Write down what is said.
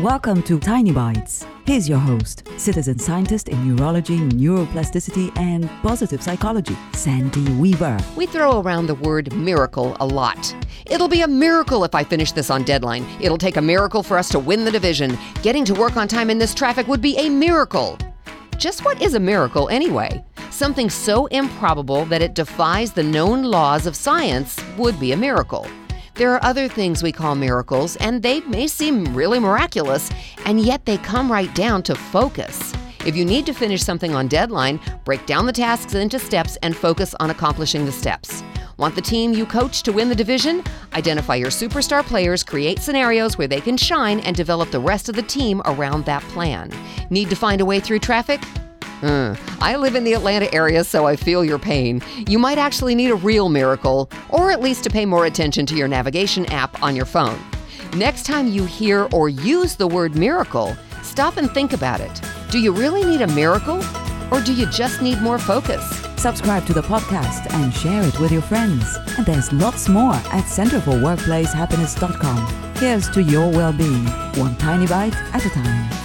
Welcome to Tiny Bites. Here's your host, citizen scientist in neurology, neuroplasticity, and positive psychology, Sandy Weaver. We throw around the word miracle a lot. It'll be a miracle if I finish this on deadline. It'll take a miracle for us to win the division. Getting to work on time in this traffic would be a miracle. Just what is a miracle anyway? Something so improbable that it defies the known laws of science would be a miracle. There are other things we call miracles, and they may seem really miraculous, and yet they come right down to focus. If you need to finish something on deadline, break down the tasks into steps and focus on accomplishing the steps. Want the team you coach to win the division? Identify your superstar players, create scenarios where they can shine, and develop the rest of the team around that plan. Need to find a way through traffic? I live in the Atlanta area, so I feel your pain. You might actually need a real miracle, or at least to pay more attention to your navigation app on your phone. Next time you hear or use the word miracle, stop and think about it. Do you really need a miracle, or do you just need more focus? Subscribe to the podcast and share it with your friends. And there's lots more at centerforworkplacehappiness.com. Here's to your well being, one tiny bite at a time.